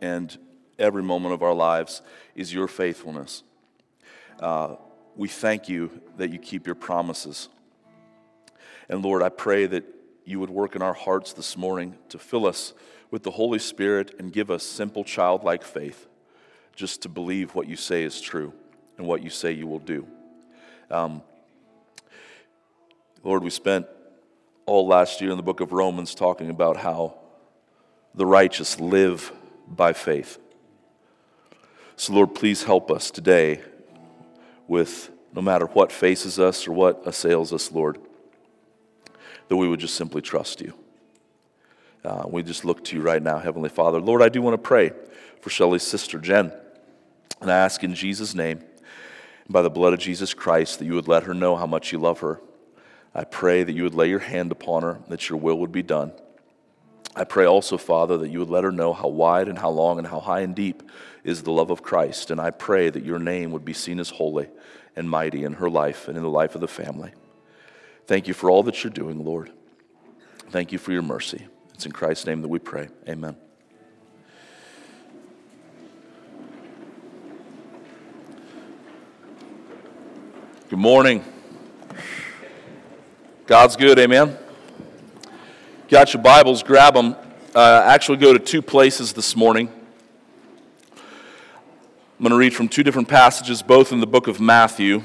and every moment of our lives is your faithfulness. Uh, we thank you that you keep your promises. And Lord, I pray that you would work in our hearts this morning to fill us with the Holy Spirit and give us simple childlike faith just to believe what you say is true and what you say you will do. Um, Lord, we spent all last year in the book of Romans talking about how the righteous live by faith. So, Lord, please help us today with no matter what faces us or what assails us, Lord, that we would just simply trust you. Uh, we just look to you right now, Heavenly Father. Lord, I do want to pray for Shelley's sister, Jen. And I ask in Jesus' name, by the blood of Jesus Christ, that you would let her know how much you love her. I pray that you would lay your hand upon her, that your will would be done. I pray also, Father, that you would let her know how wide and how long and how high and deep is the love of Christ. And I pray that your name would be seen as holy and mighty in her life and in the life of the family. Thank you for all that you're doing, Lord. Thank you for your mercy. It's in Christ's name that we pray. Amen. Good morning. God's good, amen. Got your Bibles, grab them. Uh, actually, go to two places this morning. I'm going to read from two different passages, both in the book of Matthew.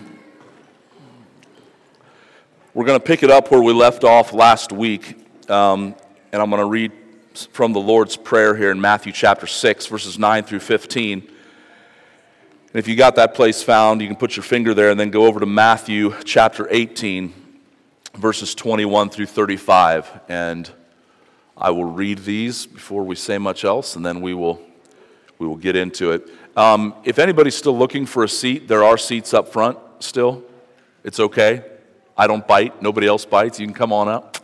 We're going to pick it up where we left off last week, um, and I'm going to read from the Lord's Prayer here in Matthew chapter 6, verses 9 through 15. And if you got that place found, you can put your finger there and then go over to Matthew chapter 18 verses 21 through 35. And I will read these before we say much else, and then we will, we will get into it. Um, if anybody's still looking for a seat, there are seats up front still. It's okay. I don't bite. Nobody else bites. You can come on up.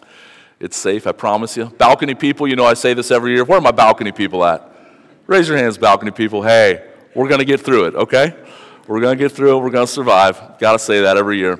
It's safe, I promise you. Balcony people, you know I say this every year. Where are my balcony people at? Raise your hands, balcony people. Hey, we're going to get through it, okay? We're going to get through it. We're going to survive. Got to say that every year.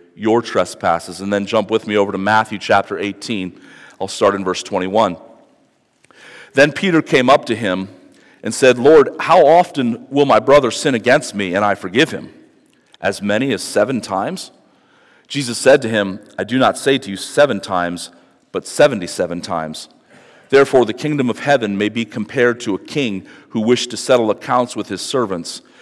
your trespasses. And then jump with me over to Matthew chapter 18. I'll start in verse 21. Then Peter came up to him and said, Lord, how often will my brother sin against me and I forgive him? As many as seven times? Jesus said to him, I do not say to you seven times, but 77 times. Therefore, the kingdom of heaven may be compared to a king who wished to settle accounts with his servants.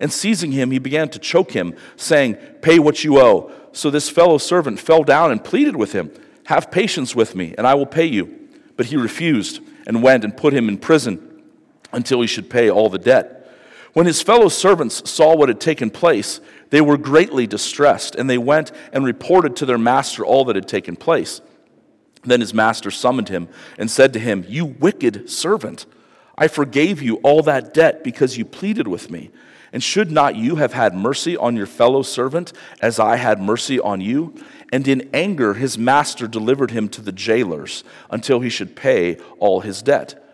And seizing him, he began to choke him, saying, Pay what you owe. So this fellow servant fell down and pleaded with him, Have patience with me, and I will pay you. But he refused and went and put him in prison until he should pay all the debt. When his fellow servants saw what had taken place, they were greatly distressed, and they went and reported to their master all that had taken place. Then his master summoned him and said to him, You wicked servant, I forgave you all that debt because you pleaded with me. And should not you have had mercy on your fellow servant as I had mercy on you? And in anger, his master delivered him to the jailers until he should pay all his debt.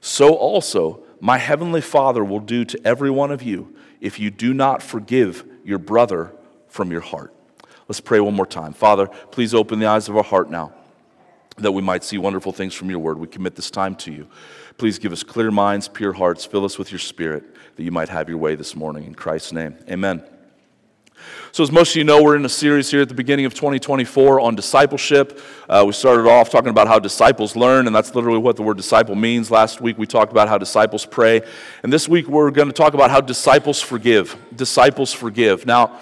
So also, my heavenly Father will do to every one of you if you do not forgive your brother from your heart. Let's pray one more time. Father, please open the eyes of our heart now that we might see wonderful things from your word. We commit this time to you. Please give us clear minds, pure hearts. Fill us with your spirit that you might have your way this morning. In Christ's name, amen. So, as most of you know, we're in a series here at the beginning of 2024 on discipleship. Uh, we started off talking about how disciples learn, and that's literally what the word disciple means. Last week, we talked about how disciples pray. And this week, we're going to talk about how disciples forgive. Disciples forgive. Now,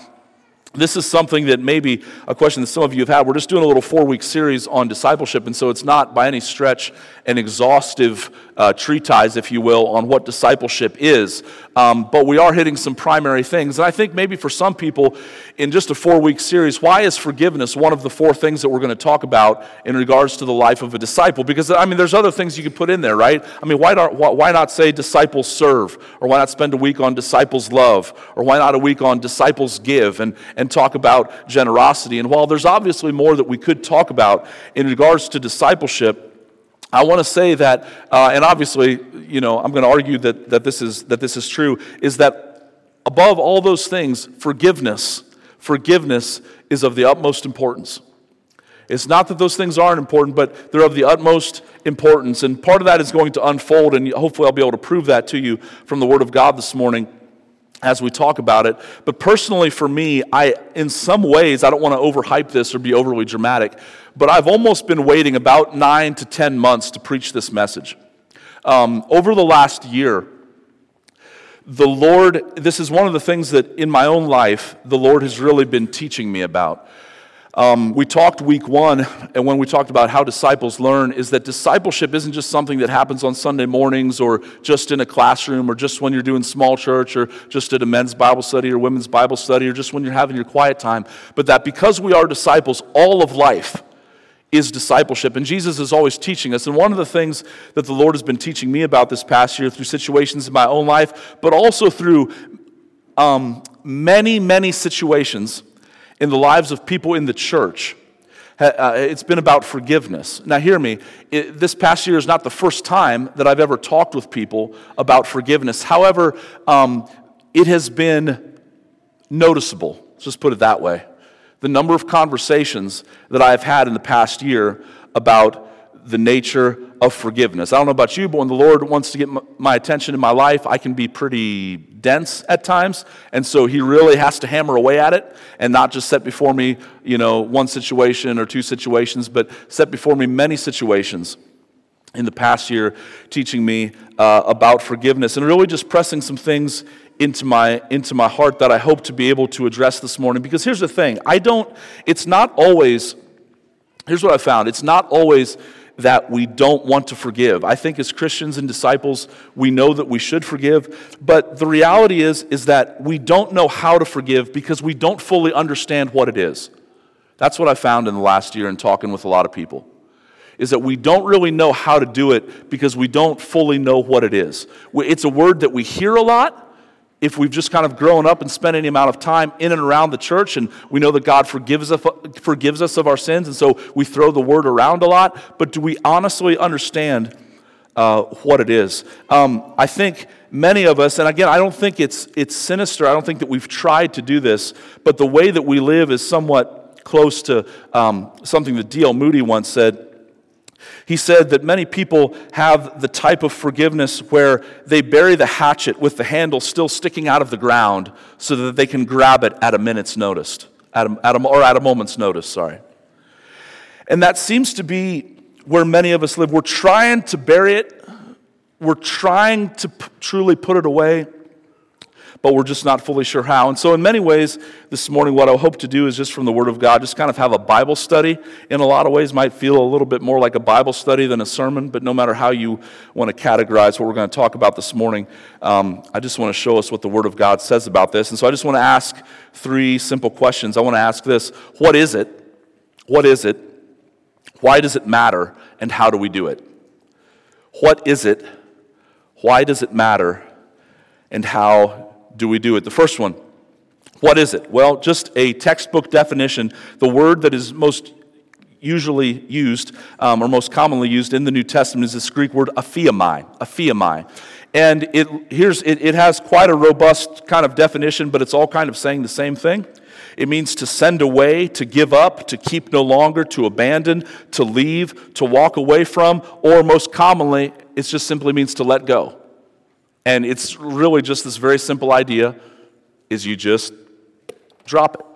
this is something that maybe a question that some of you have had. We're just doing a little four week series on discipleship, and so it's not by any stretch an exhaustive uh, treatise, if you will, on what discipleship is. Um, but we are hitting some primary things. And I think maybe for some people, in just a four week series, why is forgiveness one of the four things that we're going to talk about in regards to the life of a disciple? Because, I mean, there's other things you can put in there, right? I mean, why not, why not say disciples serve? Or why not spend a week on disciples love? Or why not a week on disciples give and, and talk about generosity? And while there's obviously more that we could talk about in regards to discipleship, I want to say that, uh, and obviously, you know, I'm going to argue that, that, this is, that this is true, is that above all those things, forgiveness, forgiveness is of the utmost importance. It's not that those things aren't important, but they're of the utmost importance. And part of that is going to unfold, and hopefully I'll be able to prove that to you from the Word of God this morning as we talk about it. But personally, for me, I, in some ways, I don't want to overhype this or be overly dramatic, but I've almost been waiting about nine to 10 months to preach this message. Um, over the last year, the Lord, this is one of the things that in my own life, the Lord has really been teaching me about. Um, we talked week one, and when we talked about how disciples learn, is that discipleship isn't just something that happens on Sunday mornings or just in a classroom or just when you're doing small church or just at a men's Bible study or women's Bible study or just when you're having your quiet time, but that because we are disciples, all of life is discipleship. And Jesus is always teaching us. And one of the things that the Lord has been teaching me about this past year through situations in my own life, but also through um, many, many situations in the lives of people in the church. Uh, it's been about forgiveness. Now, hear me. It, this past year is not the first time that I've ever talked with people about forgiveness. However, um, it has been noticeable. Let's just put it that way. The number of conversations that I have had in the past year about the nature of forgiveness. I don't know about you, but when the Lord wants to get my attention in my life, I can be pretty dense at times. And so he really has to hammer away at it and not just set before me, you know, one situation or two situations, but set before me many situations in the past year teaching me uh, about forgiveness and really just pressing some things into my into my heart that I hope to be able to address this morning because here's the thing I don't it's not always here's what I found it's not always that we don't want to forgive. I think as Christians and disciples, we know that we should forgive, but the reality is is that we don't know how to forgive because we don't fully understand what it is. That's what I found in the last year in talking with a lot of people. Is that we don't really know how to do it because we don't fully know what it is. It's a word that we hear a lot, if we've just kind of grown up and spent any amount of time in and around the church and we know that God forgives us, forgives us of our sins, and so we throw the word around a lot, but do we honestly understand uh, what it is? Um, I think many of us, and again, I don't think it's, it's sinister, I don't think that we've tried to do this, but the way that we live is somewhat close to um, something that D.L. Moody once said. He said that many people have the type of forgiveness where they bury the hatchet with the handle still sticking out of the ground so that they can grab it at a minute's notice, at a, at a, or at a moment's notice, sorry. And that seems to be where many of us live. We're trying to bury it, we're trying to p- truly put it away but we're just not fully sure how. And so, in many ways, this morning, what I hope to do is just from the Word of God, just kind of have a Bible study. In a lot of ways, might feel a little bit more like a Bible study than a sermon, but no matter how you want to categorize what we're going to talk about this morning, um, I just want to show us what the Word of God says about this. And so, I just want to ask three simple questions. I want to ask this What is it? What is it? Why does it matter? And how do we do it? What is it? Why does it matter? And how do we do it? The first one, what is it? Well, just a textbook definition. The word that is most usually used um, or most commonly used in the New Testament is this Greek word aphiemi, aphiemi. And it, here's, it, it has quite a robust kind of definition, but it's all kind of saying the same thing. It means to send away, to give up, to keep no longer, to abandon, to leave, to walk away from, or most commonly, it just simply means to let go. And it's really just this very simple idea is you just Drop it.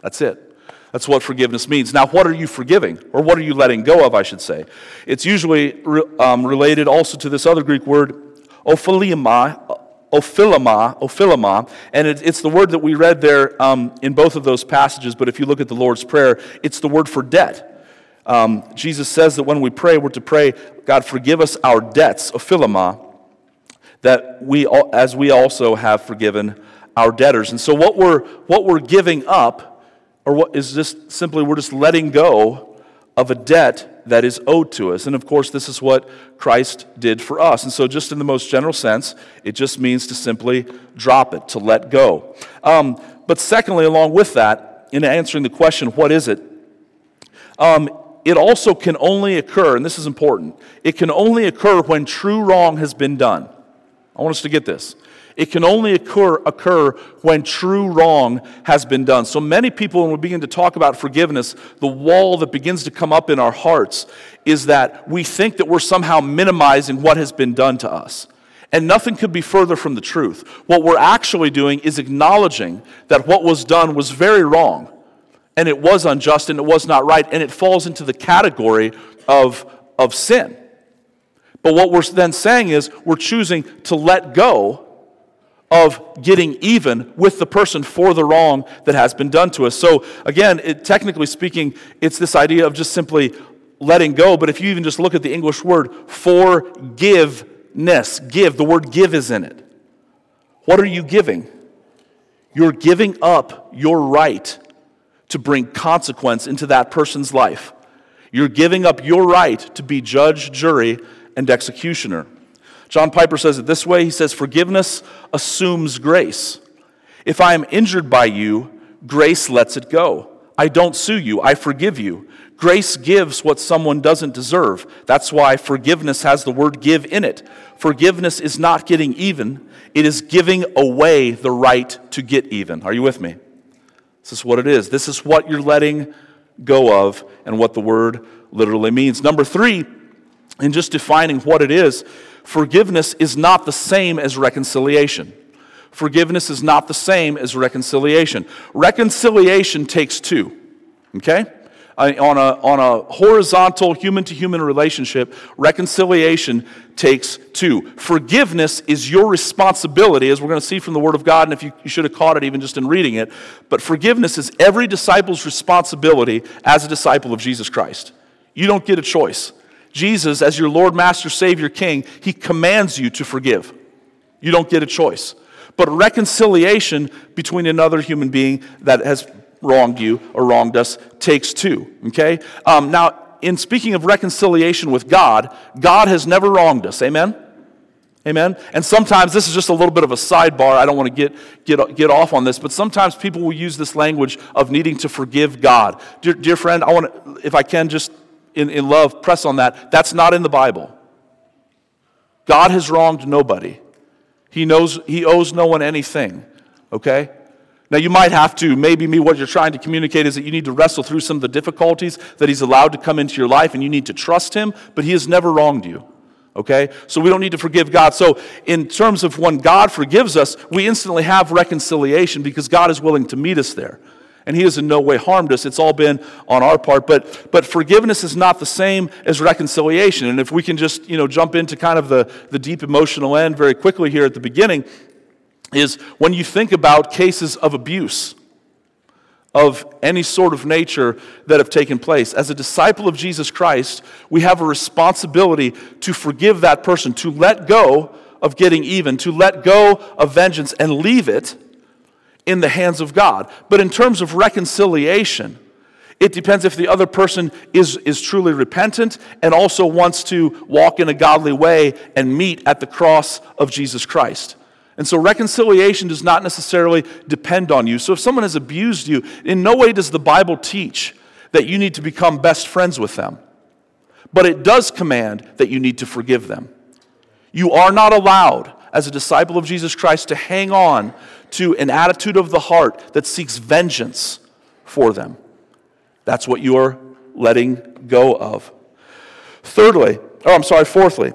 That's it. That's what forgiveness means. Now, what are you forgiving? Or what are you letting go of, I should say? It's usually um, related also to this other Greek word, opheilema, opheilema, opheilema, and it, it's the word that we read there um, in both of those passages, but if you look at the Lord's Prayer, it's the word for debt. Um, Jesus says that when we pray, we're to pray, God, forgive us our debts, opheilema, that we, as we also have forgiven our debtors. And so what we're, what we're giving up or what is just simply we're just letting go of a debt that is owed to us. And of course, this is what Christ did for us. And so, just in the most general sense, it just means to simply drop it, to let go. Um, but secondly, along with that, in answering the question, what is it? Um, it also can only occur, and this is important, it can only occur when true wrong has been done. I want us to get this. It can only occur, occur when true wrong has been done. So many people, when we begin to talk about forgiveness, the wall that begins to come up in our hearts is that we think that we're somehow minimizing what has been done to us. And nothing could be further from the truth. What we're actually doing is acknowledging that what was done was very wrong, and it was unjust, and it was not right, and it falls into the category of, of sin. But what we're then saying is we're choosing to let go of getting even with the person for the wrong that has been done to us. So, again, it, technically speaking, it's this idea of just simply letting go. But if you even just look at the English word forgiveness, give, the word give is in it. What are you giving? You're giving up your right to bring consequence into that person's life. You're giving up your right to be judge, jury, and executioner. John Piper says it this way He says, Forgiveness assumes grace. If I am injured by you, grace lets it go. I don't sue you, I forgive you. Grace gives what someone doesn't deserve. That's why forgiveness has the word give in it. Forgiveness is not getting even, it is giving away the right to get even. Are you with me? This is what it is. This is what you're letting go of and what the word literally means. Number three, in just defining what it is, forgiveness is not the same as reconciliation. Forgiveness is not the same as reconciliation. Reconciliation takes two, okay? On a, on a horizontal human to human relationship, reconciliation takes two. Forgiveness is your responsibility, as we're going to see from the Word of God, and if you, you should have caught it even just in reading it. But forgiveness is every disciple's responsibility as a disciple of Jesus Christ. You don't get a choice. Jesus, as your Lord, Master, Savior, King, He commands you to forgive. You don't get a choice. But reconciliation between another human being that has wronged you or wronged us takes two. Okay? Um, now, in speaking of reconciliation with God, God has never wronged us. Amen? Amen? And sometimes this is just a little bit of a sidebar. I don't want to get, get, get off on this, but sometimes people will use this language of needing to forgive God. Dear, dear friend, I want to, if I can, just in, in love, press on that. That's not in the Bible. God has wronged nobody. He knows he owes no one anything. Okay? Now you might have to, maybe me, what you're trying to communicate is that you need to wrestle through some of the difficulties that he's allowed to come into your life and you need to trust him, but he has never wronged you. Okay? So we don't need to forgive God. So, in terms of when God forgives us, we instantly have reconciliation because God is willing to meet us there and he has in no way harmed us. It's all been on our part. But, but forgiveness is not the same as reconciliation. And if we can just, you know, jump into kind of the, the deep emotional end very quickly here at the beginning, is when you think about cases of abuse of any sort of nature that have taken place. As a disciple of Jesus Christ, we have a responsibility to forgive that person, to let go of getting even, to let go of vengeance and leave it in the hands of God. But in terms of reconciliation, it depends if the other person is, is truly repentant and also wants to walk in a godly way and meet at the cross of Jesus Christ. And so reconciliation does not necessarily depend on you. So if someone has abused you, in no way does the Bible teach that you need to become best friends with them. But it does command that you need to forgive them. You are not allowed as a disciple of Jesus Christ to hang on to an attitude of the heart that seeks vengeance for them. That's what you are letting go of. Thirdly, oh, I'm sorry, fourthly,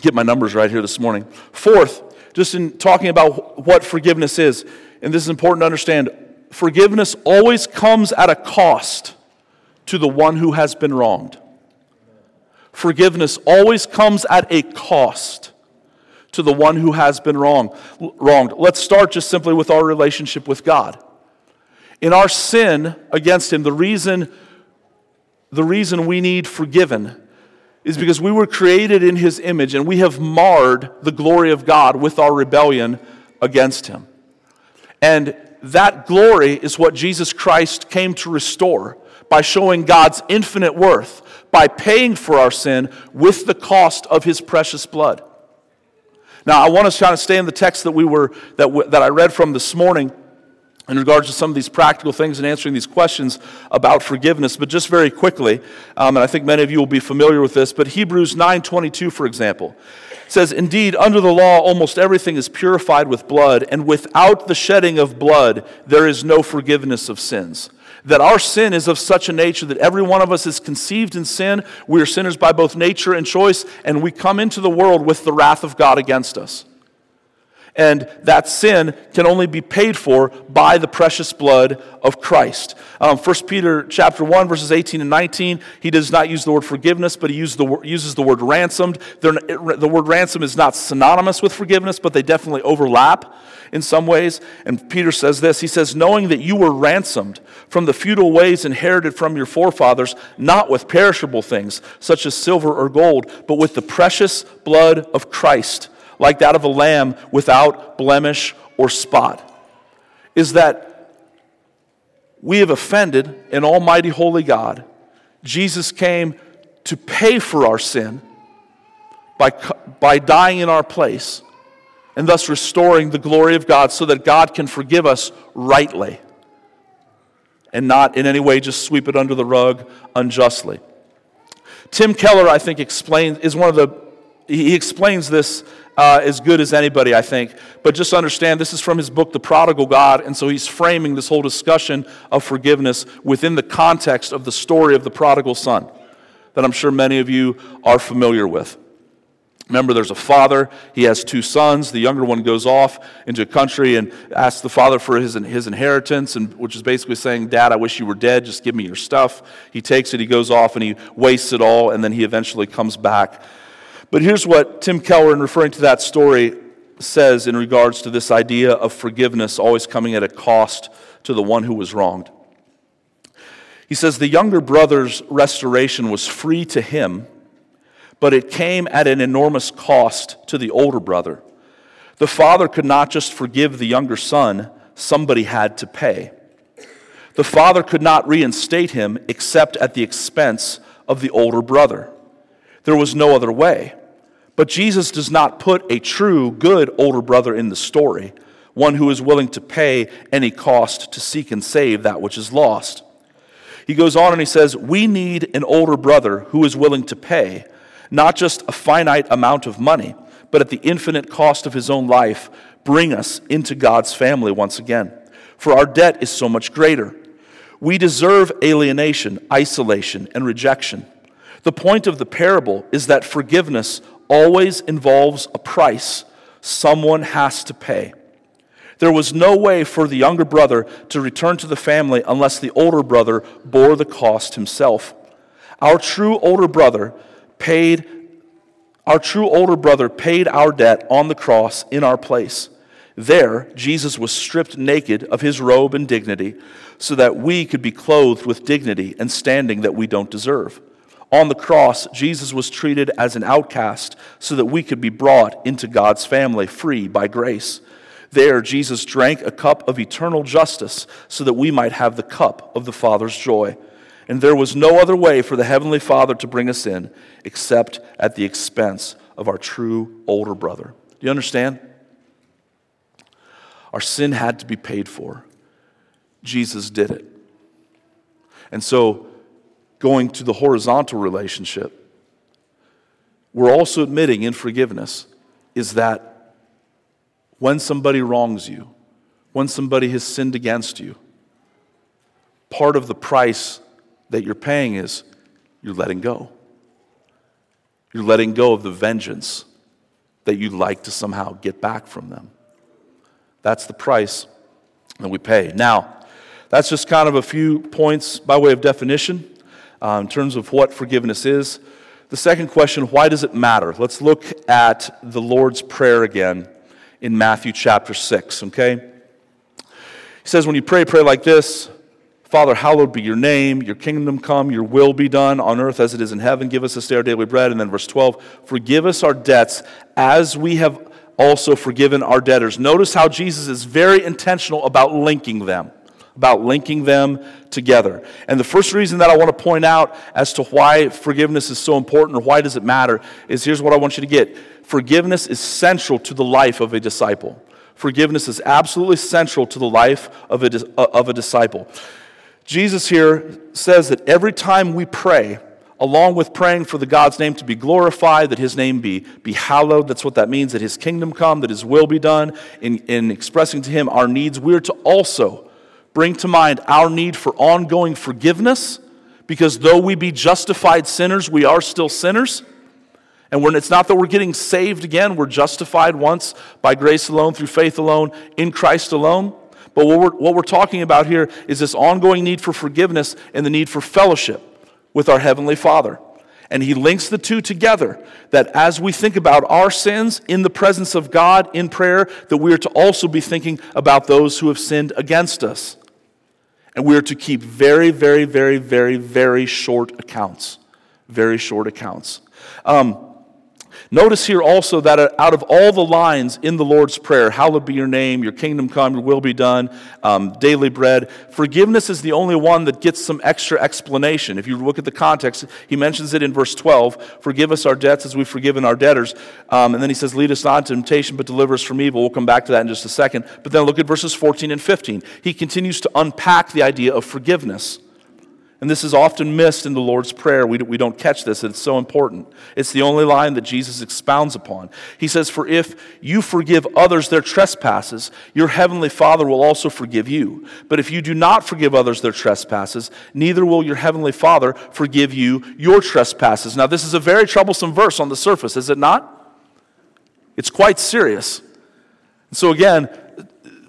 get my numbers right here this morning. Fourth, just in talking about what forgiveness is, and this is important to understand forgiveness always comes at a cost to the one who has been wronged. Forgiveness always comes at a cost to the one who has been wrong, wronged. Let's start just simply with our relationship with God. In our sin against Him, the reason, the reason we need forgiven is because we were created in His image and we have marred the glory of God with our rebellion against Him. And that glory is what Jesus Christ came to restore by showing God's infinite worth, by paying for our sin with the cost of His precious blood. Now, I want to kind of stay in the text that we were that, that I read from this morning in regards to some of these practical things and answering these questions about forgiveness but just very quickly um, and i think many of you will be familiar with this but hebrews 9.22 for example says indeed under the law almost everything is purified with blood and without the shedding of blood there is no forgiveness of sins that our sin is of such a nature that every one of us is conceived in sin. We are sinners by both nature and choice, and we come into the world with the wrath of God against us. And that sin can only be paid for by the precious blood of Christ. Um, 1 Peter chapter 1, verses 18 and 19, he does not use the word forgiveness, but he uses the, uses the word ransomed. They're, the word ransom is not synonymous with forgiveness, but they definitely overlap in some ways. And Peter says this He says, Knowing that you were ransomed from the futile ways inherited from your forefathers, not with perishable things, such as silver or gold, but with the precious blood of Christ, like that of a lamb without blemish or spot. Is that we have offended an almighty holy God. Jesus came to pay for our sin by, by dying in our place and thus restoring the glory of God so that God can forgive us rightly and not in any way just sweep it under the rug unjustly. Tim Keller, I think, explains, is one of the, he explains this uh, as good as anybody, I think. But just understand this is from his book, The Prodigal God, and so he's framing this whole discussion of forgiveness within the context of the story of the prodigal son that I'm sure many of you are familiar with. Remember, there's a father. He has two sons. The younger one goes off into a country and asks the father for his, his inheritance, and, which is basically saying, Dad, I wish you were dead. Just give me your stuff. He takes it, he goes off, and he wastes it all, and then he eventually comes back. But here's what Tim Keller, in referring to that story, says in regards to this idea of forgiveness always coming at a cost to the one who was wronged. He says, The younger brother's restoration was free to him but it came at an enormous cost to the older brother. The father could not just forgive the younger son, somebody had to pay. The father could not reinstate him except at the expense of the older brother. There was no other way. But Jesus does not put a true, good older brother in the story, one who is willing to pay any cost to seek and save that which is lost. He goes on and he says, We need an older brother who is willing to pay not just a finite amount of money, but at the infinite cost of his own life, bring us into God's family once again. For our debt is so much greater. We deserve alienation, isolation, and rejection. The point of the parable is that forgiveness always involves a price someone has to pay. There was no way for the younger brother to return to the family unless the older brother bore the cost himself. Our true older brother paid, our true older brother paid our debt on the cross in our place. There, Jesus was stripped naked of his robe and dignity so that we could be clothed with dignity and standing that we don't deserve. On the cross, Jesus was treated as an outcast so that we could be brought into God's family free by grace. There, Jesus drank a cup of eternal justice so that we might have the cup of the Father's joy and there was no other way for the Heavenly Father to bring us in except at the expense of our true older brother. Do you understand? Our sin had to be paid for. Jesus did it. And so, going to the horizontal relationship, we're also admitting in forgiveness is that when somebody wrongs you, when somebody has sinned against you, part of the price that you're paying is you're letting go. You're letting go of the vengeance that you'd like to somehow get back from them. That's the price that we pay. Now, that's just kind of a few points by way of definition uh, in terms of what forgiveness is. The second question why does it matter? Let's look at the Lord's Prayer again in Matthew chapter 6, okay? He says, when you pray, pray like this Father, hallowed be your name, your kingdom come, your will be done on earth as it is in heaven. Give us this day our daily bread. And then verse 12, forgive us our debts as we have also forgiven our debtors. Notice how Jesus is very intentional about linking them, about linking them together. And the first reason that I want to point out as to why forgiveness is so important or why does it matter is here's what I want you to get. Forgiveness is central to the life of a disciple. Forgiveness is absolutely central to the life of a, uh, of a disciple. Jesus here says that every time we pray, along with praying for the God's name to be glorified, that his name be, be hallowed, that's what that means, that his kingdom come, that his will be done, in, in expressing to him our needs, we're to also bring to mind our need for ongoing forgiveness, because though we be justified sinners, we are still sinners. And when it's not that we're getting saved again, we're justified once by grace alone, through faith alone, in Christ alone. But what we're, what we're talking about here is this ongoing need for forgiveness and the need for fellowship with our Heavenly Father. And he links the two together that as we think about our sins in the presence of God in prayer, that we are to also be thinking about those who have sinned against us. And we are to keep very, very, very, very, very short accounts. Very short accounts. Um, Notice here also that out of all the lines in the Lord's Prayer, hallowed be your name, your kingdom come, your will be done, um, daily bread, forgiveness is the only one that gets some extra explanation. If you look at the context, he mentions it in verse 12 forgive us our debts as we've forgiven our debtors. Um, and then he says, lead us not into temptation, but deliver us from evil. We'll come back to that in just a second. But then look at verses 14 and 15. He continues to unpack the idea of forgiveness. And this is often missed in the Lord's Prayer. We, we don't catch this. It's so important. It's the only line that Jesus expounds upon. He says, For if you forgive others their trespasses, your heavenly Father will also forgive you. But if you do not forgive others their trespasses, neither will your heavenly Father forgive you your trespasses. Now, this is a very troublesome verse on the surface, is it not? It's quite serious. So, again,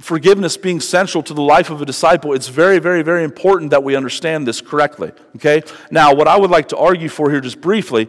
forgiveness being central to the life of a disciple, it's very, very, very important that we understand this correctly. Okay? Now, what I would like to argue for here just briefly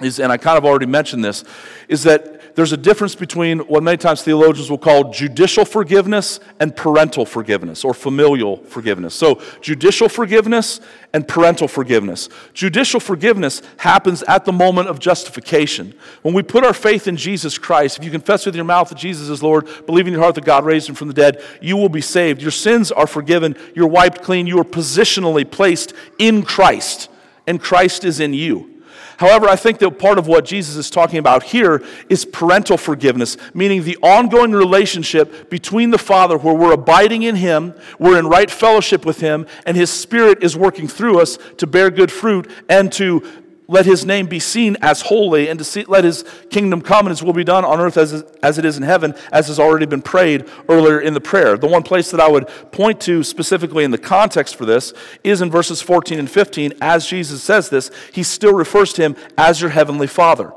is, and I kind of already mentioned this, is that there's a difference between what many times theologians will call judicial forgiveness and parental forgiveness or familial forgiveness. So, judicial forgiveness and parental forgiveness. Judicial forgiveness happens at the moment of justification. When we put our faith in Jesus Christ, if you confess with your mouth that Jesus is Lord, believe in your heart that God raised him from the dead, you will be saved. Your sins are forgiven, you're wiped clean, you are positionally placed in Christ, and Christ is in you. However, I think that part of what Jesus is talking about here is parental forgiveness, meaning the ongoing relationship between the Father where we're abiding in Him, we're in right fellowship with Him, and His Spirit is working through us to bear good fruit and to let his name be seen as holy and to see, let his kingdom come and his will be done on earth as, as it is in heaven, as has already been prayed earlier in the prayer. The one place that I would point to specifically in the context for this is in verses 14 and 15. As Jesus says this, he still refers to him as your heavenly Father.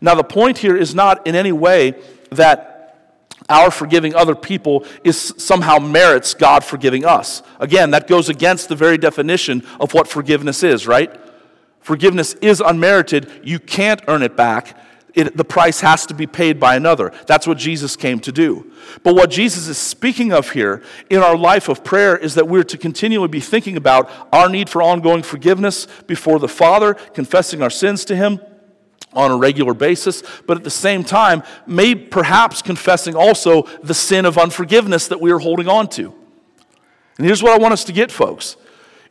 Now, the point here is not in any way that our forgiving other people is somehow merits God forgiving us. Again, that goes against the very definition of what forgiveness is, right? Forgiveness is unmerited. You can't earn it back. It, the price has to be paid by another. That's what Jesus came to do. But what Jesus is speaking of here in our life of prayer is that we're to continually be thinking about our need for ongoing forgiveness before the Father, confessing our sins to Him on a regular basis, but at the same time, may perhaps confessing also the sin of unforgiveness that we are holding on to. And here's what I want us to get, folks,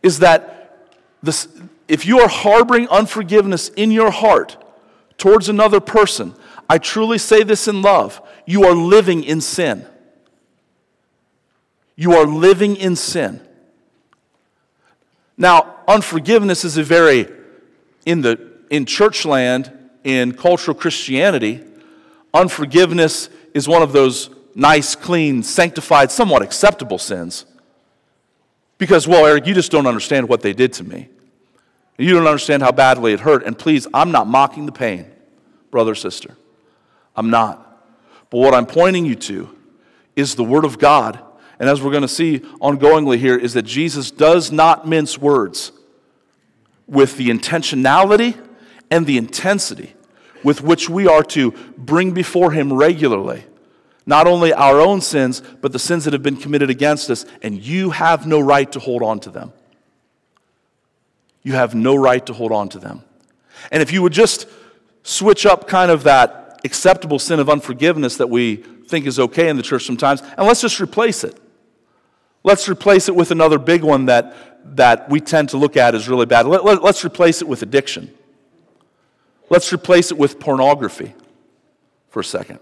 is that this, if you are harboring unforgiveness in your heart towards another person, I truly say this in love, you are living in sin. You are living in sin. Now, unforgiveness is a very, in, the, in church land, in cultural Christianity, unforgiveness is one of those nice, clean, sanctified, somewhat acceptable sins. Because, well, Erik, you just don't understand what they did to me. You don't understand how badly it hurt. And please, I'm not mocking the pain, brother, sister. I'm not. But what I'm pointing you to is the Word of God. And as we're going to see ongoingly here, is that Jesus does not mince words with the intentionality and the intensity with which we are to bring before Him regularly not only our own sins, but the sins that have been committed against us, and you have no right to hold on to them. You have no right to hold on to them. And if you would just switch up kind of that acceptable sin of unforgiveness that we think is okay in the church sometimes, and let's just replace it. Let's replace it with another big one that, that we tend to look at as really bad. Let, let, let's replace it with addiction. Let's replace it with pornography for a second.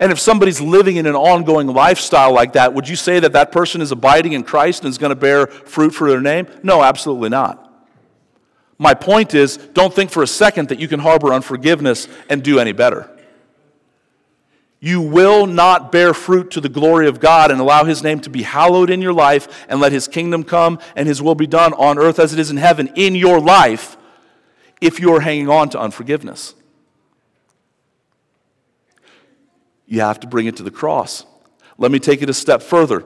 And if somebody's living in an ongoing lifestyle like that, would you say that that person is abiding in Christ and is going to bear fruit for their name? No, absolutely not. My point is don't think for a second that you can harbor unforgiveness and do any better. You will not bear fruit to the glory of God and allow His name to be hallowed in your life and let His kingdom come and His will be done on earth as it is in heaven in your life if you are hanging on to unforgiveness. You have to bring it to the cross. Let me take it a step further.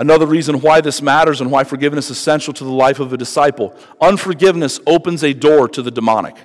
Another reason why this matters and why forgiveness is essential to the life of a disciple unforgiveness opens a door to the demonic.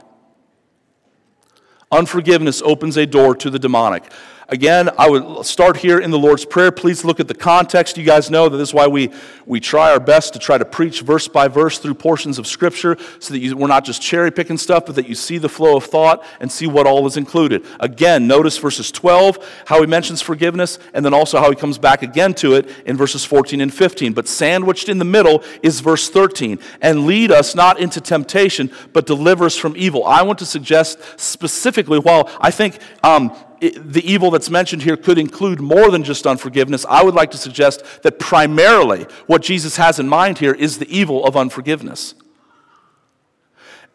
Unforgiveness opens a door to the demonic. Again, I would start here in the Lord's Prayer. Please look at the context. You guys know that this is why we, we try our best to try to preach verse by verse through portions of Scripture so that you, we're not just cherry picking stuff, but that you see the flow of thought and see what all is included. Again, notice verses 12, how he mentions forgiveness, and then also how he comes back again to it in verses 14 and 15. But sandwiched in the middle is verse 13 and lead us not into temptation, but deliver us from evil. I want to suggest specifically, while I think um, the evil that's mentioned here could include more than just unforgiveness, I would like to suggest that primarily what Jesus has in mind here is the evil of unforgiveness.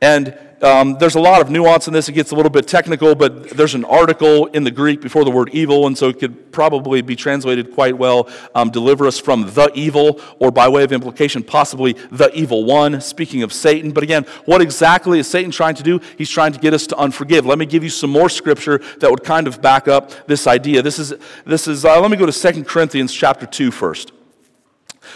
And um, there's a lot of nuance in this. It gets a little bit technical, but there's an article in the Greek before the word evil, and so it could probably be translated quite well um, deliver us from the evil, or by way of implication, possibly the evil one, speaking of Satan. But again, what exactly is Satan trying to do? He's trying to get us to unforgive. Let me give you some more scripture that would kind of back up this idea. This is, this is uh, let me go to 2 Corinthians chapter 2 first.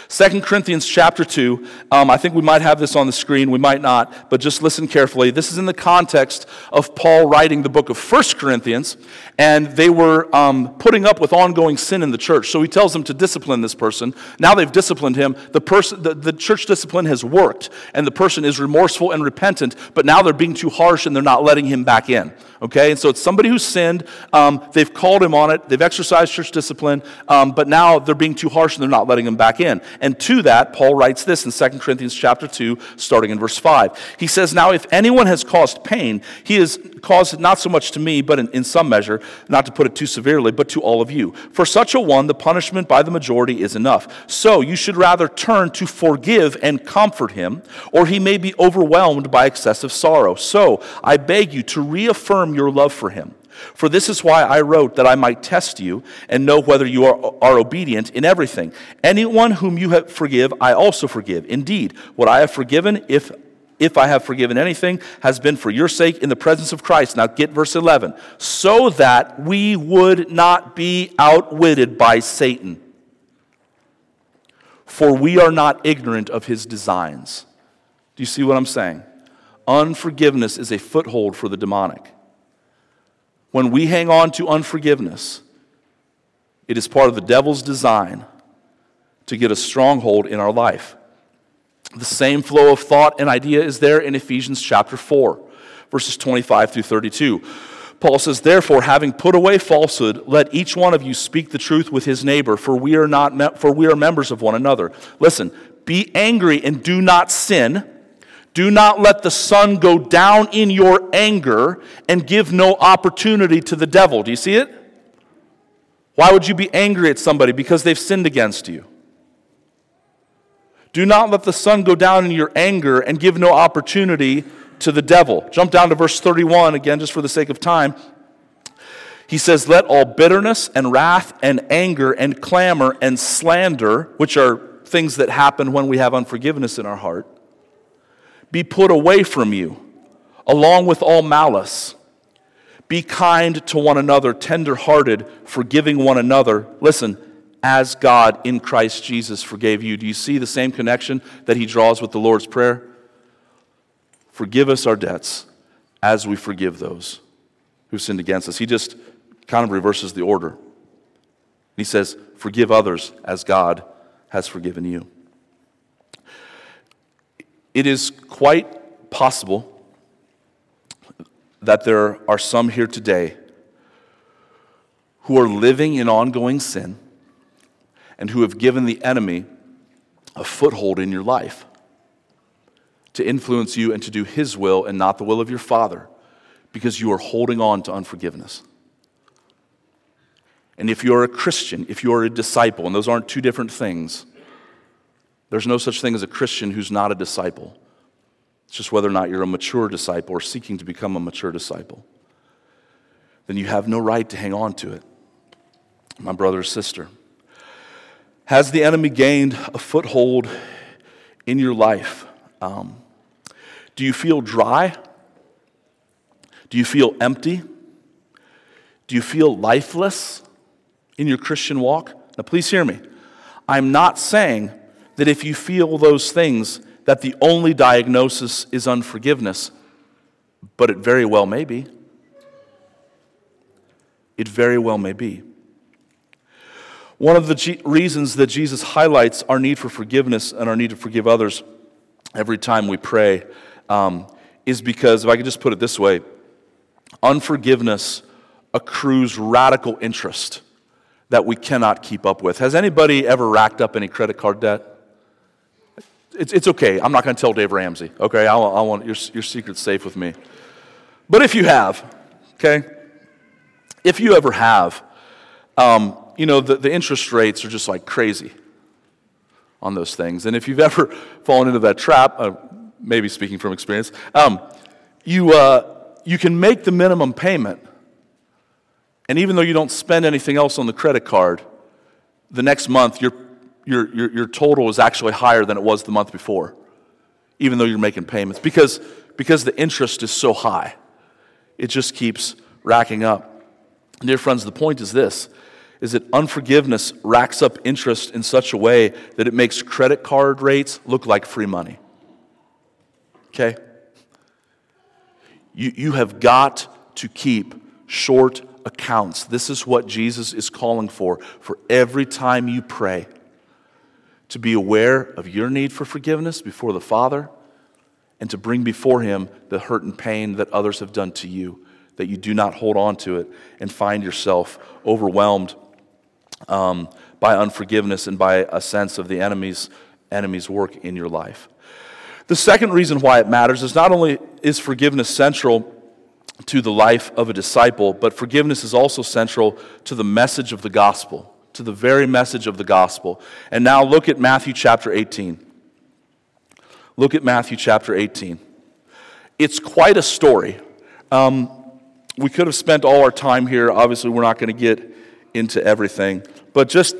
2 Corinthians chapter 2, um, I think we might have this on the screen, we might not, but just listen carefully. This is in the context of Paul writing the book of 1 Corinthians, and they were um, putting up with ongoing sin in the church. So he tells them to discipline this person. Now they've disciplined him. The, person, the, the church discipline has worked, and the person is remorseful and repentant, but now they're being too harsh and they're not letting him back in. Okay? And so it's somebody who sinned. Um, they've called him on it. They've exercised church discipline, um, but now they're being too harsh and they're not letting him back in. And to that, Paul writes this in 2 Corinthians chapter 2, starting in verse 5. He says, Now if anyone has caused pain, he has caused it not so much to me, but in, in some measure, not to put it too severely, but to all of you. For such a one, the punishment by the majority is enough. So you should rather turn to forgive and comfort him, or he may be overwhelmed by excessive sorrow. So I beg you to reaffirm your love for him. For this is why I wrote that I might test you and know whether you are, are obedient in everything. Anyone whom you have forgive, I also forgive. Indeed, what I have forgiven, if if I have forgiven anything, has been for your sake in the presence of Christ. Now get verse 11. So that we would not be outwitted by Satan. For we are not ignorant of his designs. Do you see what I'm saying? Unforgiveness is a foothold for the demonic. When we hang on to unforgiveness, it is part of the devil's design to get a stronghold in our life. The same flow of thought and idea is there in Ephesians chapter 4, verses 25 through 32. Paul says, Therefore, having put away falsehood, let each one of you speak the truth with his neighbor, for we are, not me- for we are members of one another. Listen, be angry and do not sin. Do not let the sun go down in your anger and give no opportunity to the devil. Do you see it? Why would you be angry at somebody? Because they've sinned against you. Do not let the sun go down in your anger and give no opportunity to the devil. Jump down to verse 31 again, just for the sake of time. He says, Let all bitterness and wrath and anger and clamor and slander, which are things that happen when we have unforgiveness in our heart, be put away from you, along with all malice. Be kind to one another, tenderhearted, forgiving one another. Listen, as God in Christ Jesus forgave you. Do you see the same connection that he draws with the Lord's Prayer? Forgive us our debts as we forgive those who sinned against us. He just kind of reverses the order. He says, Forgive others as God has forgiven you. It is quite possible that there are some here today who are living in ongoing sin and who have given the enemy a foothold in your life to influence you and to do his will and not the will of your father because you are holding on to unforgiveness. And if you're a Christian, if you're a disciple, and those aren't two different things, there's no such thing as a Christian who's not a disciple. It's just whether or not you're a mature disciple or seeking to become a mature disciple. Then you have no right to hang on to it. My brother or sister. Has the enemy gained a foothold in your life? Um, do you feel dry? Do you feel empty? Do you feel lifeless in your Christian walk? Now, please hear me. I'm not saying that if you feel those things, that the only diagnosis is unforgiveness, but it very well may be. It very well may be. One of the G- reasons that Jesus highlights our need for forgiveness and our need to forgive others every time we pray um, is because, if I could just put it this way, unforgiveness accrues radical interest that we cannot keep up with. Has anybody ever racked up any credit card debt? It's, it's okay. I'm not going to tell Dave Ramsey, okay? I want, I want your, your secret's safe with me. But if you have, okay? If you ever have, um, you know, the, the interest rates are just like crazy on those things. And if you've ever fallen into that trap, uh, maybe speaking from experience, um, you, uh, you can make the minimum payment. And even though you don't spend anything else on the credit card, the next month your your, your, your total is actually higher than it was the month before, even though you're making payments, because, because the interest is so high. It just keeps racking up. Dear friends, the point is this is that unforgiveness racks up interest in such a way that it makes credit card rates look like free money. Okay? You, you have got to keep short accounts. This is what Jesus is calling for for every time you pray to be aware of your need for forgiveness before the Father and to bring before Him the hurt and pain that others have done to you, that you do not hold on to it and find yourself overwhelmed um, by unforgiveness and by a sense of the enemy's, enemy's work in your life. The second reason why it matters is not only is forgiveness central to the life of a disciple, but forgiveness is also central to the message of the gospel to the very message of the gospel. And now look at Matthew chapter 18. Look at Matthew chapter 18. It's quite a story. Um, we could have spent all our time here. Obviously, we're not going to get into everything. But just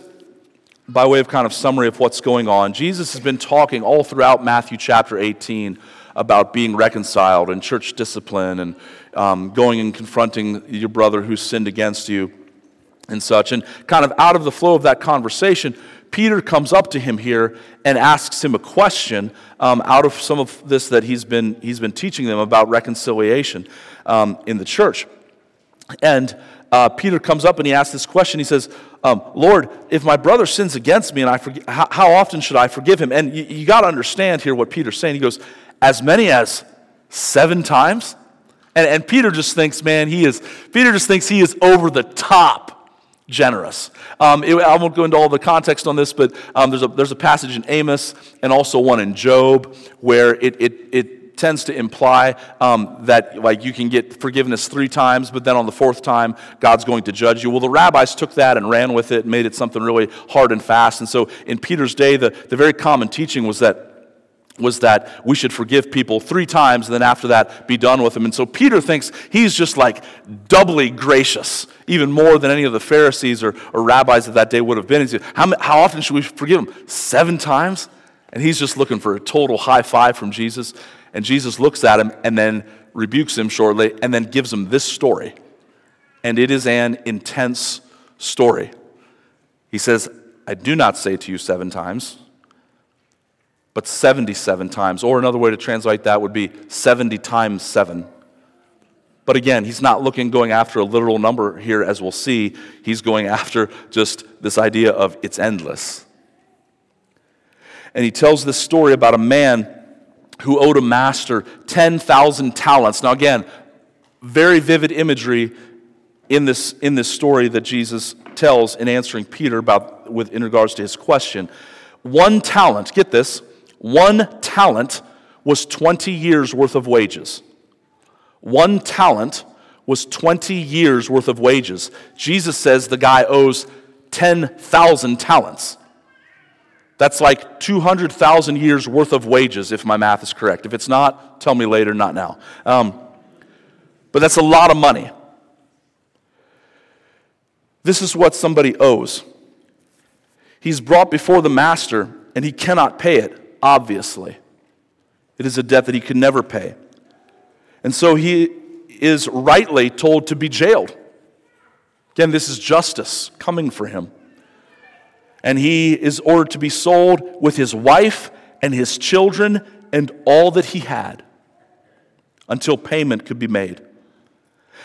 by way of kind of summary of what's going on, Jesus has been talking all throughout Matthew chapter 18 about being reconciled and church discipline and um, going and confronting your brother who sinned against you and such. And kind of out of the flow of that conversation, Peter comes up to him here and asks him a question um, out of some of this that he's been, he's been teaching them about reconciliation um, in the church. And uh, Peter comes up and he asks this question. He says, um, Lord, if my brother sins against me, and I forg- how, how, often should I forgive him? And you, you got to understand here what Peter's saying. He goes, as many as seven times? And, and Peter just thinks, man, he is, Peter just thinks he is over the top generous. Um, it, I won't go into all the context on this, but um, there's, a, there's a passage in Amos and also one in Job where it, it, it tends to imply um, that like you can get forgiveness three times, but then on the fourth time, God's going to judge you. Well, the rabbis took that and ran with it and made it something really hard and fast. And so in Peter's day, the, the very common teaching was that was that we should forgive people three times and then after that be done with them. And so Peter thinks he's just like doubly gracious, even more than any of the Pharisees or, or rabbis of that day would have been. Said, how, how often should we forgive them? Seven times? And he's just looking for a total high five from Jesus. And Jesus looks at him and then rebukes him shortly and then gives him this story. and it is an intense story. He says, I do not say to you seven times, but 77 times. Or another way to translate that would be 70 times seven. But again, he's not looking, going after a literal number here, as we'll see. He's going after just this idea of it's endless. And he tells this story about a man who owed a master 10,000 talents. Now, again, very vivid imagery in this, in this story that Jesus tells in answering Peter about with in regards to his question. One talent, get this, one talent was 20 years worth of wages. One talent was 20 years worth of wages. Jesus says the guy owes 10,000 talents. That's like 200,000 years worth of wages, if my math is correct. If it's not, tell me later, not now. Um, but that's a lot of money. This is what somebody owes. He's brought before the master and he cannot pay it, obviously. It is a debt that he could never pay. And so he is rightly told to be jailed. Again, this is justice coming for him. And he is ordered to be sold with his wife and his children and all that he had until payment could be made.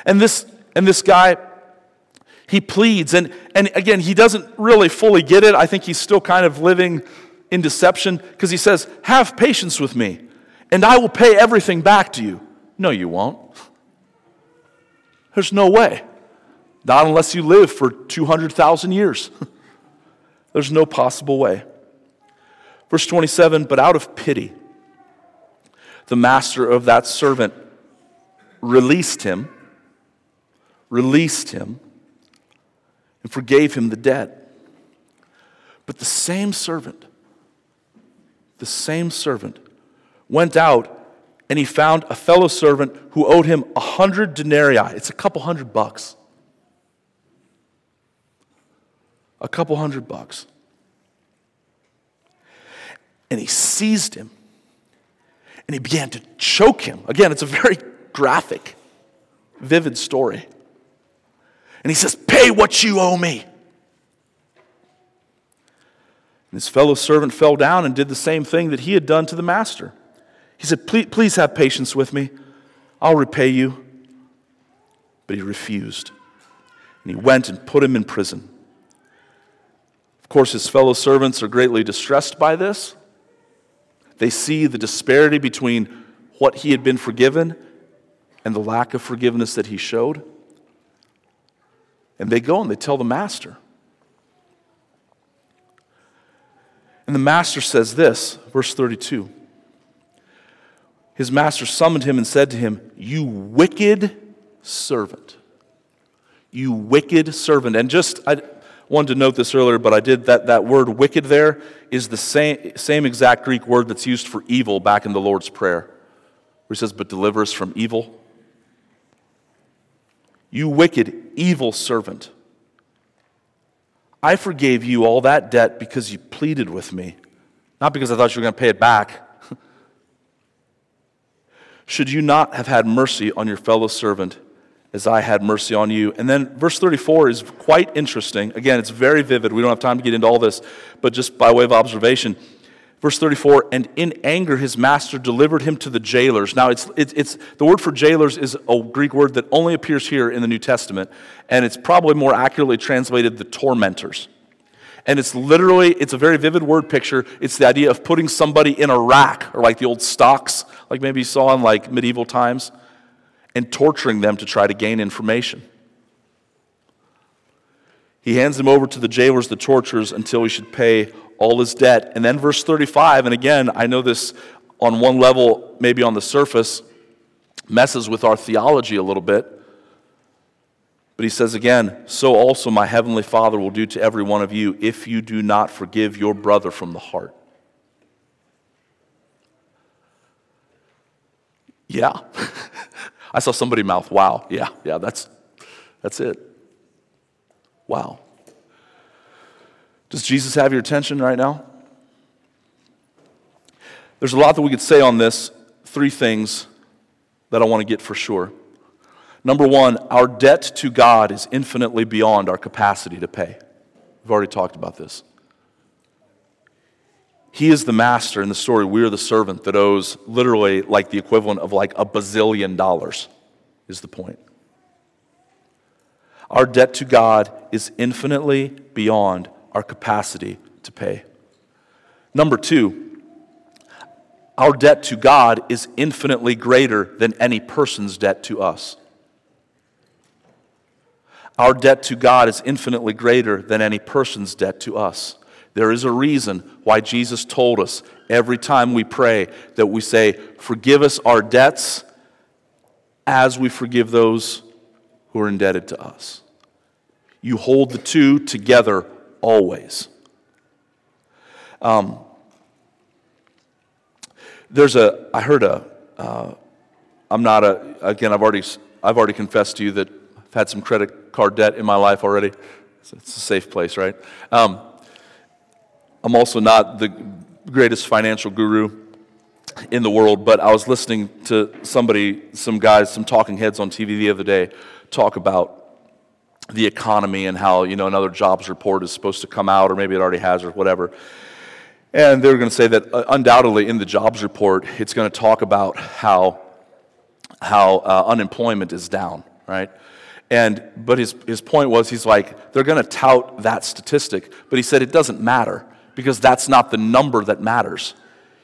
And this, and this guy he pleads. And, and again, he doesn't really fully get it. I think he's still kind of living in deception because he says, Have patience with me, and I will pay everything back to you. No, you won't. There's no way. Not unless you live for 200,000 years. There's no possible way. Verse 27 But out of pity, the master of that servant released him, released him and forgave him the debt. But the same servant, the same servant, went out and he found a fellow servant who owed him a hundred denarii. It's a couple hundred bucks. A couple hundred bucks. And he seized him and he began to choke him. Again, it's a very graphic, vivid story. And he says, Pay what you owe me. And his fellow servant fell down and did the same thing that he had done to the master. He said, Please, please have patience with me. I'll repay you. But he refused. And he went and put him in prison. Of course, his fellow servants are greatly distressed by this. They see the disparity between what he had been forgiven and the lack of forgiveness that he showed. And they go and they tell the master. And the master says this, verse 32. His master summoned him and said to him, You wicked servant. You wicked servant. And just, I wanted to note this earlier, but I did that, that word wicked there is the same, same exact Greek word that's used for evil back in the Lord's Prayer, where he says, But deliver us from evil. You wicked, evil servant. I forgave you all that debt because you pleaded with me, not because I thought you were going to pay it back. Should you not have had mercy on your fellow servant as I had mercy on you? And then verse 34 is quite interesting. Again, it's very vivid. We don't have time to get into all this, but just by way of observation. Verse 34, and in anger his master delivered him to the jailers. Now, it's, it's, the word for jailers is a Greek word that only appears here in the New Testament, and it's probably more accurately translated the tormentors. And it's literally, it's a very vivid word picture. It's the idea of putting somebody in a rack, or like the old stocks, like maybe you saw in like medieval times, and torturing them to try to gain information. He hands them over to the jailers, the torturers, until he should pay all his debt. And then verse 35, and again, I know this on one level, maybe on the surface, messes with our theology a little bit. But he says again, so also my heavenly Father will do to every one of you if you do not forgive your brother from the heart. Yeah. I saw somebody mouth, wow. Yeah, yeah, that's, that's it. Wow. Does Jesus have your attention right now? There's a lot that we could say on this. Three things that I want to get for sure. Number one, our debt to God is infinitely beyond our capacity to pay. We've already talked about this. He is the master in the story. We are the servant that owes literally like the equivalent of like a bazillion dollars, is the point. Our debt to God is infinitely beyond our capacity to pay. Number two, our debt to God is infinitely greater than any person's debt to us. Our debt to God is infinitely greater than any person's debt to us. There is a reason why Jesus told us every time we pray that we say, Forgive us our debts as we forgive those who are indebted to us. You hold the two together always. Um, there's a, I heard a. am uh, not a, again, I've already, I've already confessed to you that I've had some credit card debt in my life already. It's a safe place, right? Um, I'm also not the greatest financial guru in the world, but I was listening to somebody, some guys, some talking heads on TV the other day talk about the economy and how, you know, another jobs report is supposed to come out, or maybe it already has, or whatever. And they were going to say that uh, undoubtedly in the jobs report, it's going to talk about how, how uh, unemployment is down, right? And, but his, his point was, he's like, they're going to tout that statistic, but he said it doesn't matter because that's not the number that matters.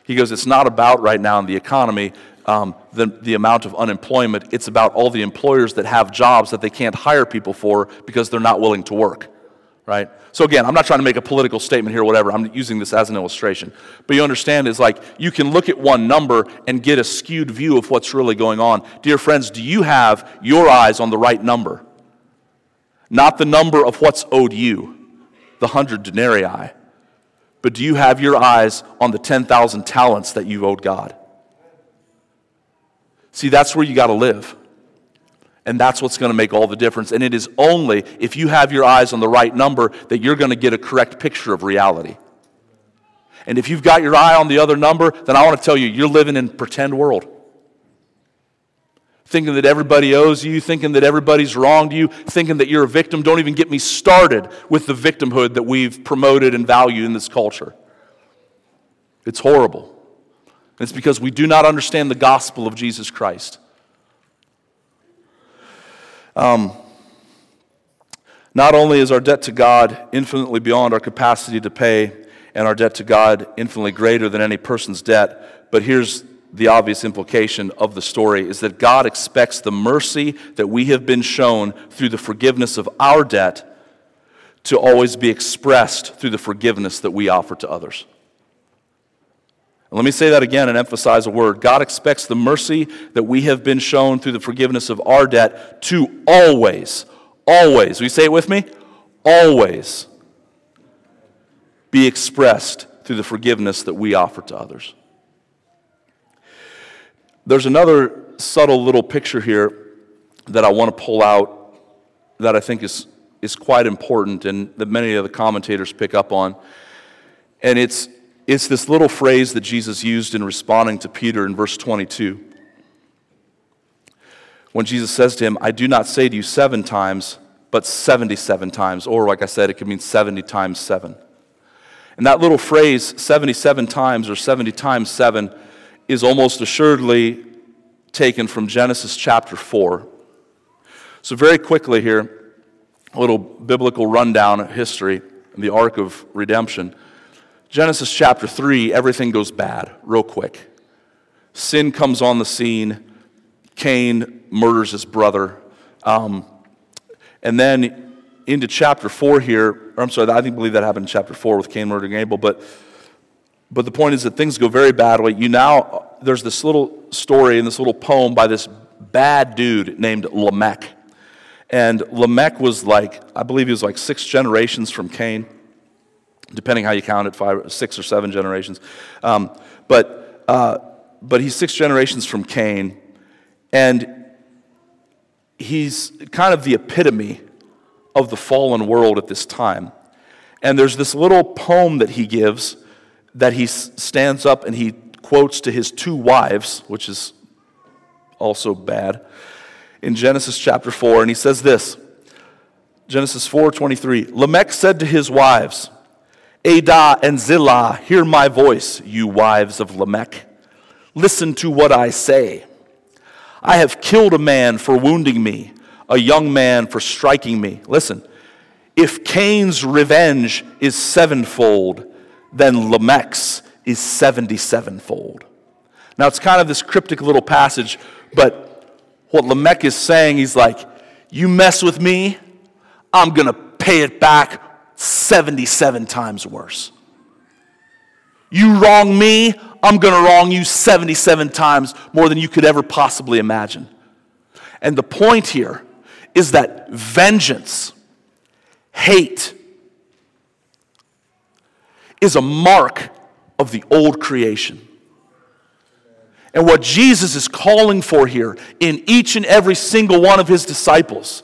He goes, It's not about right now in the economy um, the, the amount of unemployment. It's about all the employers that have jobs that they can't hire people for because they're not willing to work. Right? So, again, I'm not trying to make a political statement here or whatever. I'm using this as an illustration. But you understand is like you can look at one number and get a skewed view of what's really going on. Dear friends, do you have your eyes on the right number? Not the number of what's owed you, the hundred denarii but do you have your eyes on the 10,000 talents that you owed God? See, that's where you got to live. And that's what's going to make all the difference. And it is only if you have your eyes on the right number that you're going to get a correct picture of reality. And if you've got your eye on the other number, then I want to tell you, you're living in pretend world thinking that everybody owes you, thinking that everybody's wronged you, thinking that you're a victim. Don't even get me started with the victimhood that we've promoted and valued in this culture. It's horrible. It's because we do not understand the gospel of Jesus Christ. Um, not only is our debt to God infinitely beyond our capacity to pay, and our debt to God infinitely greater than any person's debt, but here's the obvious implication of the story is that God expects the mercy that we have been shown through the forgiveness of our debt to always be expressed through the forgiveness that we offer to others. Let me say that again and emphasize a word. God expects the mercy that we have been shown through the forgiveness of our debt to always, always, will you say it with me? Always be expressed through the forgiveness that we offer to others. There's another subtle little picture here that I want to pull out that I think is, is quite important and that many of the commentators pick up on. And it's, it's this little phrase that Jesus used in responding to Peter in verse 22. When Jesus says to him, I do not say to you seven times, but 77 times. Or, like I said, it could mean 70 times seven. And that little phrase, 77 times or 70 times seven, is almost assuredly taken from Genesis chapter 4. So, very quickly here, a little biblical rundown of history, and the arc of redemption. Genesis chapter 3, everything goes bad real quick. Sin comes on the scene. Cain murders his brother. Um, and then into chapter 4 here, I'm sorry, I think believe that happened in chapter 4 with Cain murdering Abel, but but the point is that things go very badly. You now, there's this little story and this little poem by this bad dude named Lamech. And Lamech was like, I believe he was like six generations from Cain, depending how you count it, five, six or seven generations. Um, but, uh, but he's six generations from Cain, and he's kind of the epitome of the fallen world at this time. And there's this little poem that he gives that he stands up and he quotes to his two wives, which is also bad. in Genesis chapter 4, and he says this Genesis 4 23. Lamech said to his wives, Adah and Zillah, hear my voice, you wives of Lamech. Listen to what I say. I have killed a man for wounding me, a young man for striking me. Listen, if Cain's revenge is sevenfold, then Lamech's is 77 fold. Now, it's kind of this cryptic little passage, but what Lamech is saying, he's like, You mess with me, I'm going to pay it back 77 times worse. You wrong me, I'm going to wrong you 77 times more than you could ever possibly imagine. And the point here is that vengeance, hate, is a mark of the old creation. And what Jesus is calling for here in each and every single one of his disciples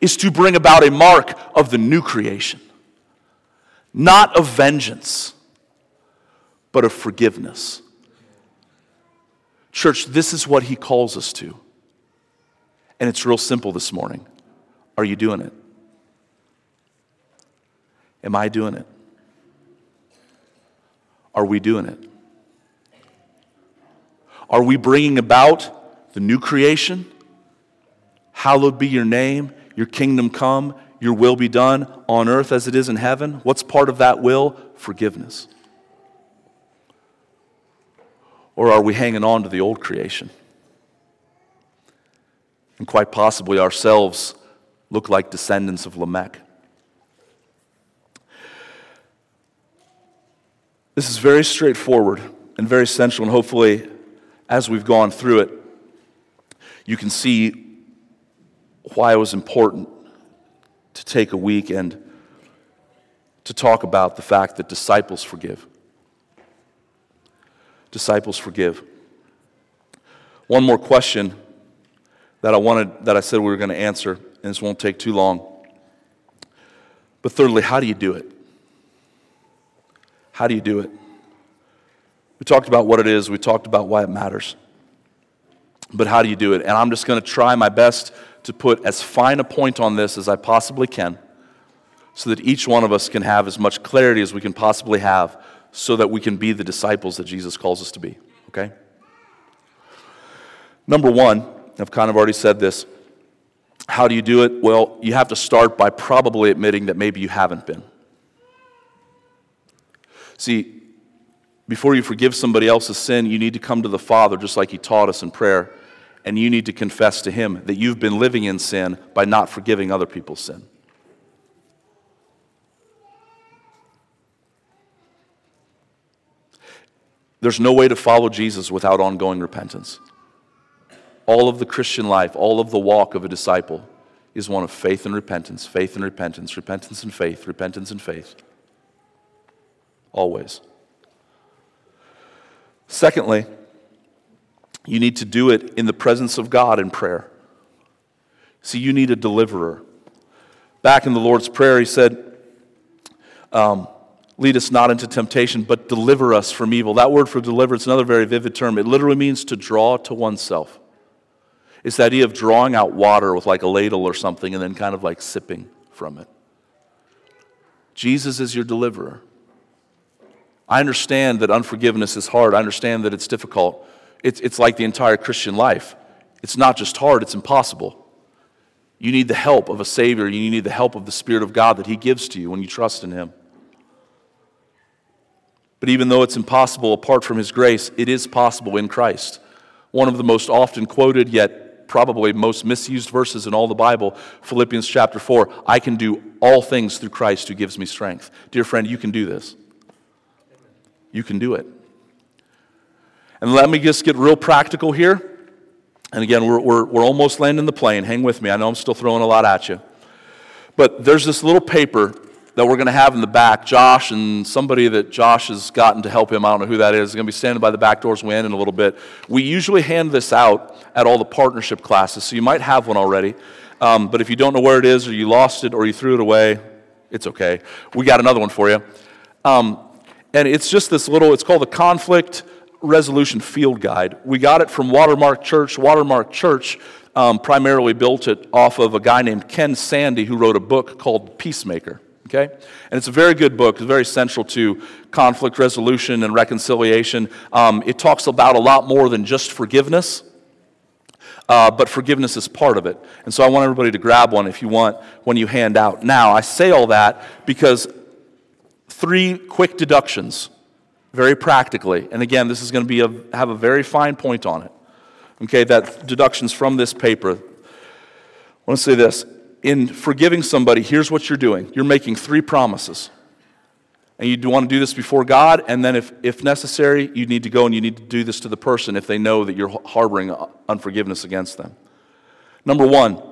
is to bring about a mark of the new creation, not of vengeance, but of forgiveness. Church, this is what he calls us to. And it's real simple this morning. Are you doing it? Am I doing it? Are we doing it? Are we bringing about the new creation? Hallowed be your name, your kingdom come, your will be done on earth as it is in heaven. What's part of that will? Forgiveness. Or are we hanging on to the old creation? And quite possibly ourselves look like descendants of Lamech. This is very straightforward and very central, and hopefully, as we've gone through it, you can see why it was important to take a week and to talk about the fact that disciples forgive. Disciples forgive. One more question that I wanted that I said we were going to answer, and this won't take too long. But thirdly, how do you do it? How do you do it? We talked about what it is, we talked about why it matters. But how do you do it? And I'm just going to try my best to put as fine a point on this as I possibly can so that each one of us can have as much clarity as we can possibly have so that we can be the disciples that Jesus calls us to be. Okay? Number one, I've kind of already said this. How do you do it? Well, you have to start by probably admitting that maybe you haven't been. See, before you forgive somebody else's sin, you need to come to the Father, just like He taught us in prayer, and you need to confess to Him that you've been living in sin by not forgiving other people's sin. There's no way to follow Jesus without ongoing repentance. All of the Christian life, all of the walk of a disciple is one of faith and repentance, faith and repentance, repentance and faith, repentance and faith. Always. Secondly, you need to do it in the presence of God in prayer. See, you need a deliverer. Back in the Lord's Prayer, he said, um, Lead us not into temptation, but deliver us from evil. That word for deliver, it's another very vivid term. It literally means to draw to oneself. It's the idea of drawing out water with like a ladle or something and then kind of like sipping from it. Jesus is your deliverer. I understand that unforgiveness is hard. I understand that it's difficult. It's, it's like the entire Christian life. It's not just hard, it's impossible. You need the help of a Savior. You need the help of the Spirit of God that He gives to you when you trust in Him. But even though it's impossible apart from His grace, it is possible in Christ. One of the most often quoted, yet probably most misused verses in all the Bible, Philippians chapter 4 I can do all things through Christ who gives me strength. Dear friend, you can do this. You can do it. And let me just get real practical here. And again, we're, we're, we're almost landing the plane. Hang with me. I know I'm still throwing a lot at you. But there's this little paper that we're going to have in the back. Josh and somebody that Josh has gotten to help him, I don't know who that is, is going to be standing by the back doors when in a little bit. We usually hand this out at all the partnership classes, so you might have one already. Um, but if you don't know where it is, or you lost it, or you threw it away, it's okay. We got another one for you. Um, and it's just this little, it's called the Conflict Resolution Field Guide. We got it from Watermark Church. Watermark Church um, primarily built it off of a guy named Ken Sande who wrote a book called Peacemaker. Okay? And it's a very good book. It's very central to conflict resolution and reconciliation. Um, it talks about a lot more than just forgiveness, uh, but forgiveness is part of it. And so I want everybody to grab one if you want when you hand out. Now, I say all that because three quick deductions, very practically. And again, this is going to be a, have a very fine point on it. Okay, that deductions from this paper. I want to say this in forgiving somebody, here's what you're doing you're making three promises. And you want to do this before God, and then if, if necessary, you need to go and you need to do this to the person if they know that you're harboring uh, unforgiveness against them. Number one,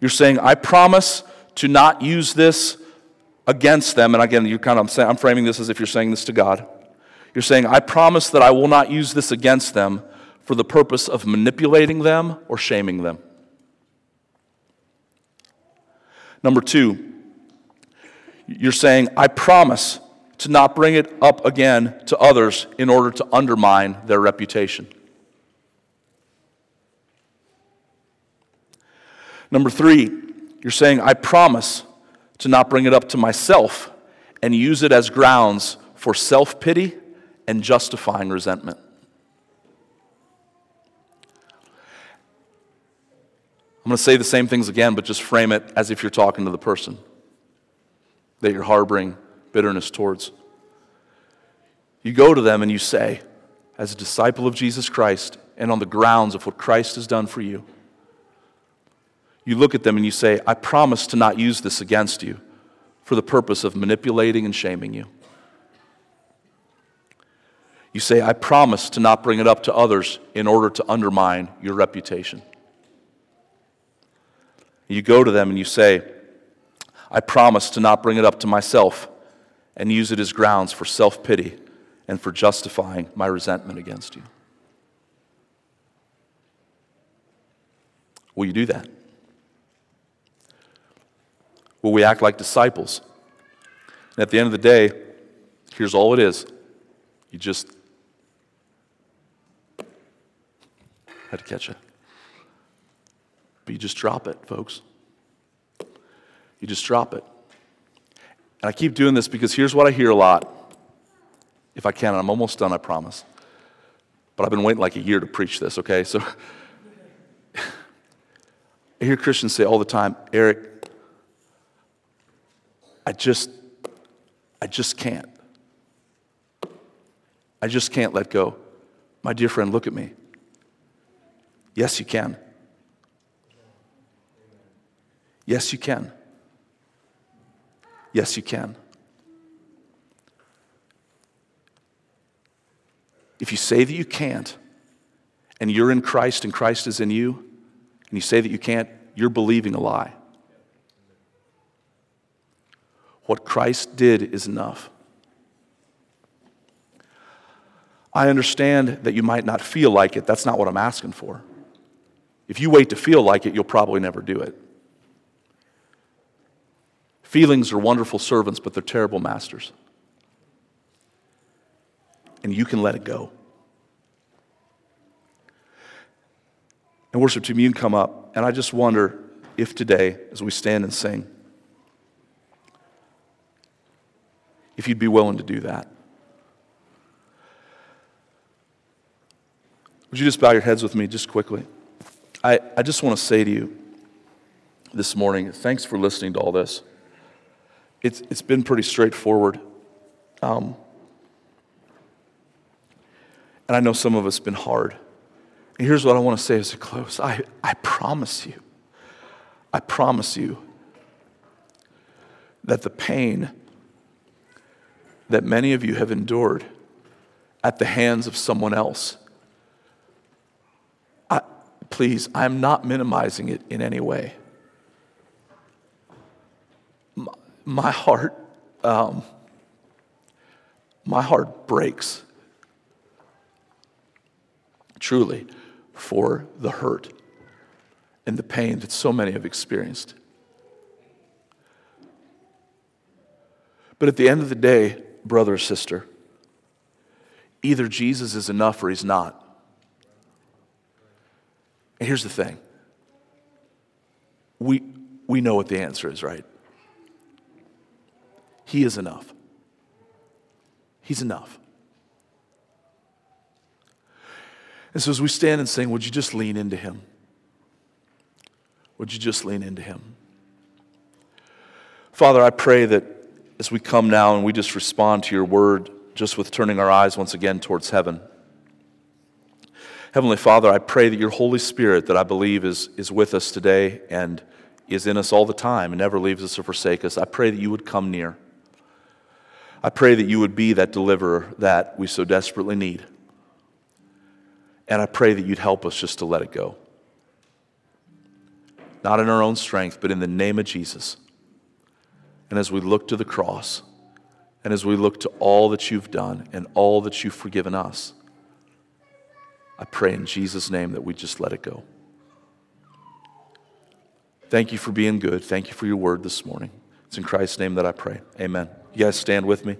you're saying, I promise to not use this against them. And again, you kind of, I'm, saying, I'm framing this as if you're saying this to God. You're saying, I promise that I will not use this against them for the purpose of manipulating them or shaming them. Number two, you're saying, I promise to not bring it up again to others in order to undermine their reputation. Number three, you're saying, I promise to not bring it up to myself and use it as grounds for self pity and justifying resentment. I'm going to say the same things again, but just frame it as if you're talking to the person that you're harboring bitterness towards. You go to them and you say, as a disciple of Jesus Christ, and on the grounds of what Christ has done for you, you look at them and you say, I promise to not use this against you for the purpose of manipulating and shaming you. You say, I promise to not bring it up to others in order to undermine your reputation. You go to them and you say, I promise to not bring it up to myself and use it as grounds for self pity and for justifying my resentment against you. Will you do that? Will we act like disciples? And at the end of the day, here's all it is. You just had to catch it. But you just drop it, folks. You just drop it. And I keep doing this because here's what I hear a lot. If I can, I'm almost done, I promise. But I've been waiting like a year to preach this, okay? So I hear Christians say all the time, Erik, I just, I just can't. I just can't let go. My dear friend, look at me. Yes, you can. Yes, you can. Yes, you can. If you say that you can't, and you're in Christ and Christ is in you, and you say that you can't, you're believing a lie. What Christ did is enough. I understand that you might not feel like it. That's not what I'm asking for. If you wait to feel like it, you'll probably never do it. Feelings are wonderful servants, but they're terrible masters. And you can let it go. And worship team, you can come up. And I just wonder if today, as we stand and sing, if you'd be willing to do that. Would you just bow your heads with me just quickly? I, I just want to say to you this morning, thanks for listening to all this it's, it's been pretty straightforward. Um, and I know some of us have been hard. And here's what I want to say as a close I, I promise you, I promise you that the pain that many of you have endured at the hands of someone else, I, please, I'm not minimizing it in any way. my heart, um, my heart breaks truly for the hurt and the pain that so many have experienced. But at the end of the day, brother or sister, either Jesus is enough or he's not. And here's the thing we, we know what the answer is, right? He is enough. He's enough. And so as we stand and sing, would you just lean into Him? Would you just lean into Him? Father, I pray that as we come now and we just respond to your word, just with turning our eyes once again towards heaven. Heavenly Father, I pray that your Holy Spirit, that I believe is, is with us today and is in us all the time and never leaves us or forsakes us, I pray that you would come near. I pray that you would be that deliverer that we so desperately need. And I pray that you'd help us just to let it go. Not in our own strength, but in the name of Jesus. And as we look to the cross, and as we look to all that you've done and all that you've forgiven us, I pray in Jesus' name that we just let it go. Thank you for being good. Thank you for your word this morning. It's in Christ's name that I pray. Amen. You guys stand with me.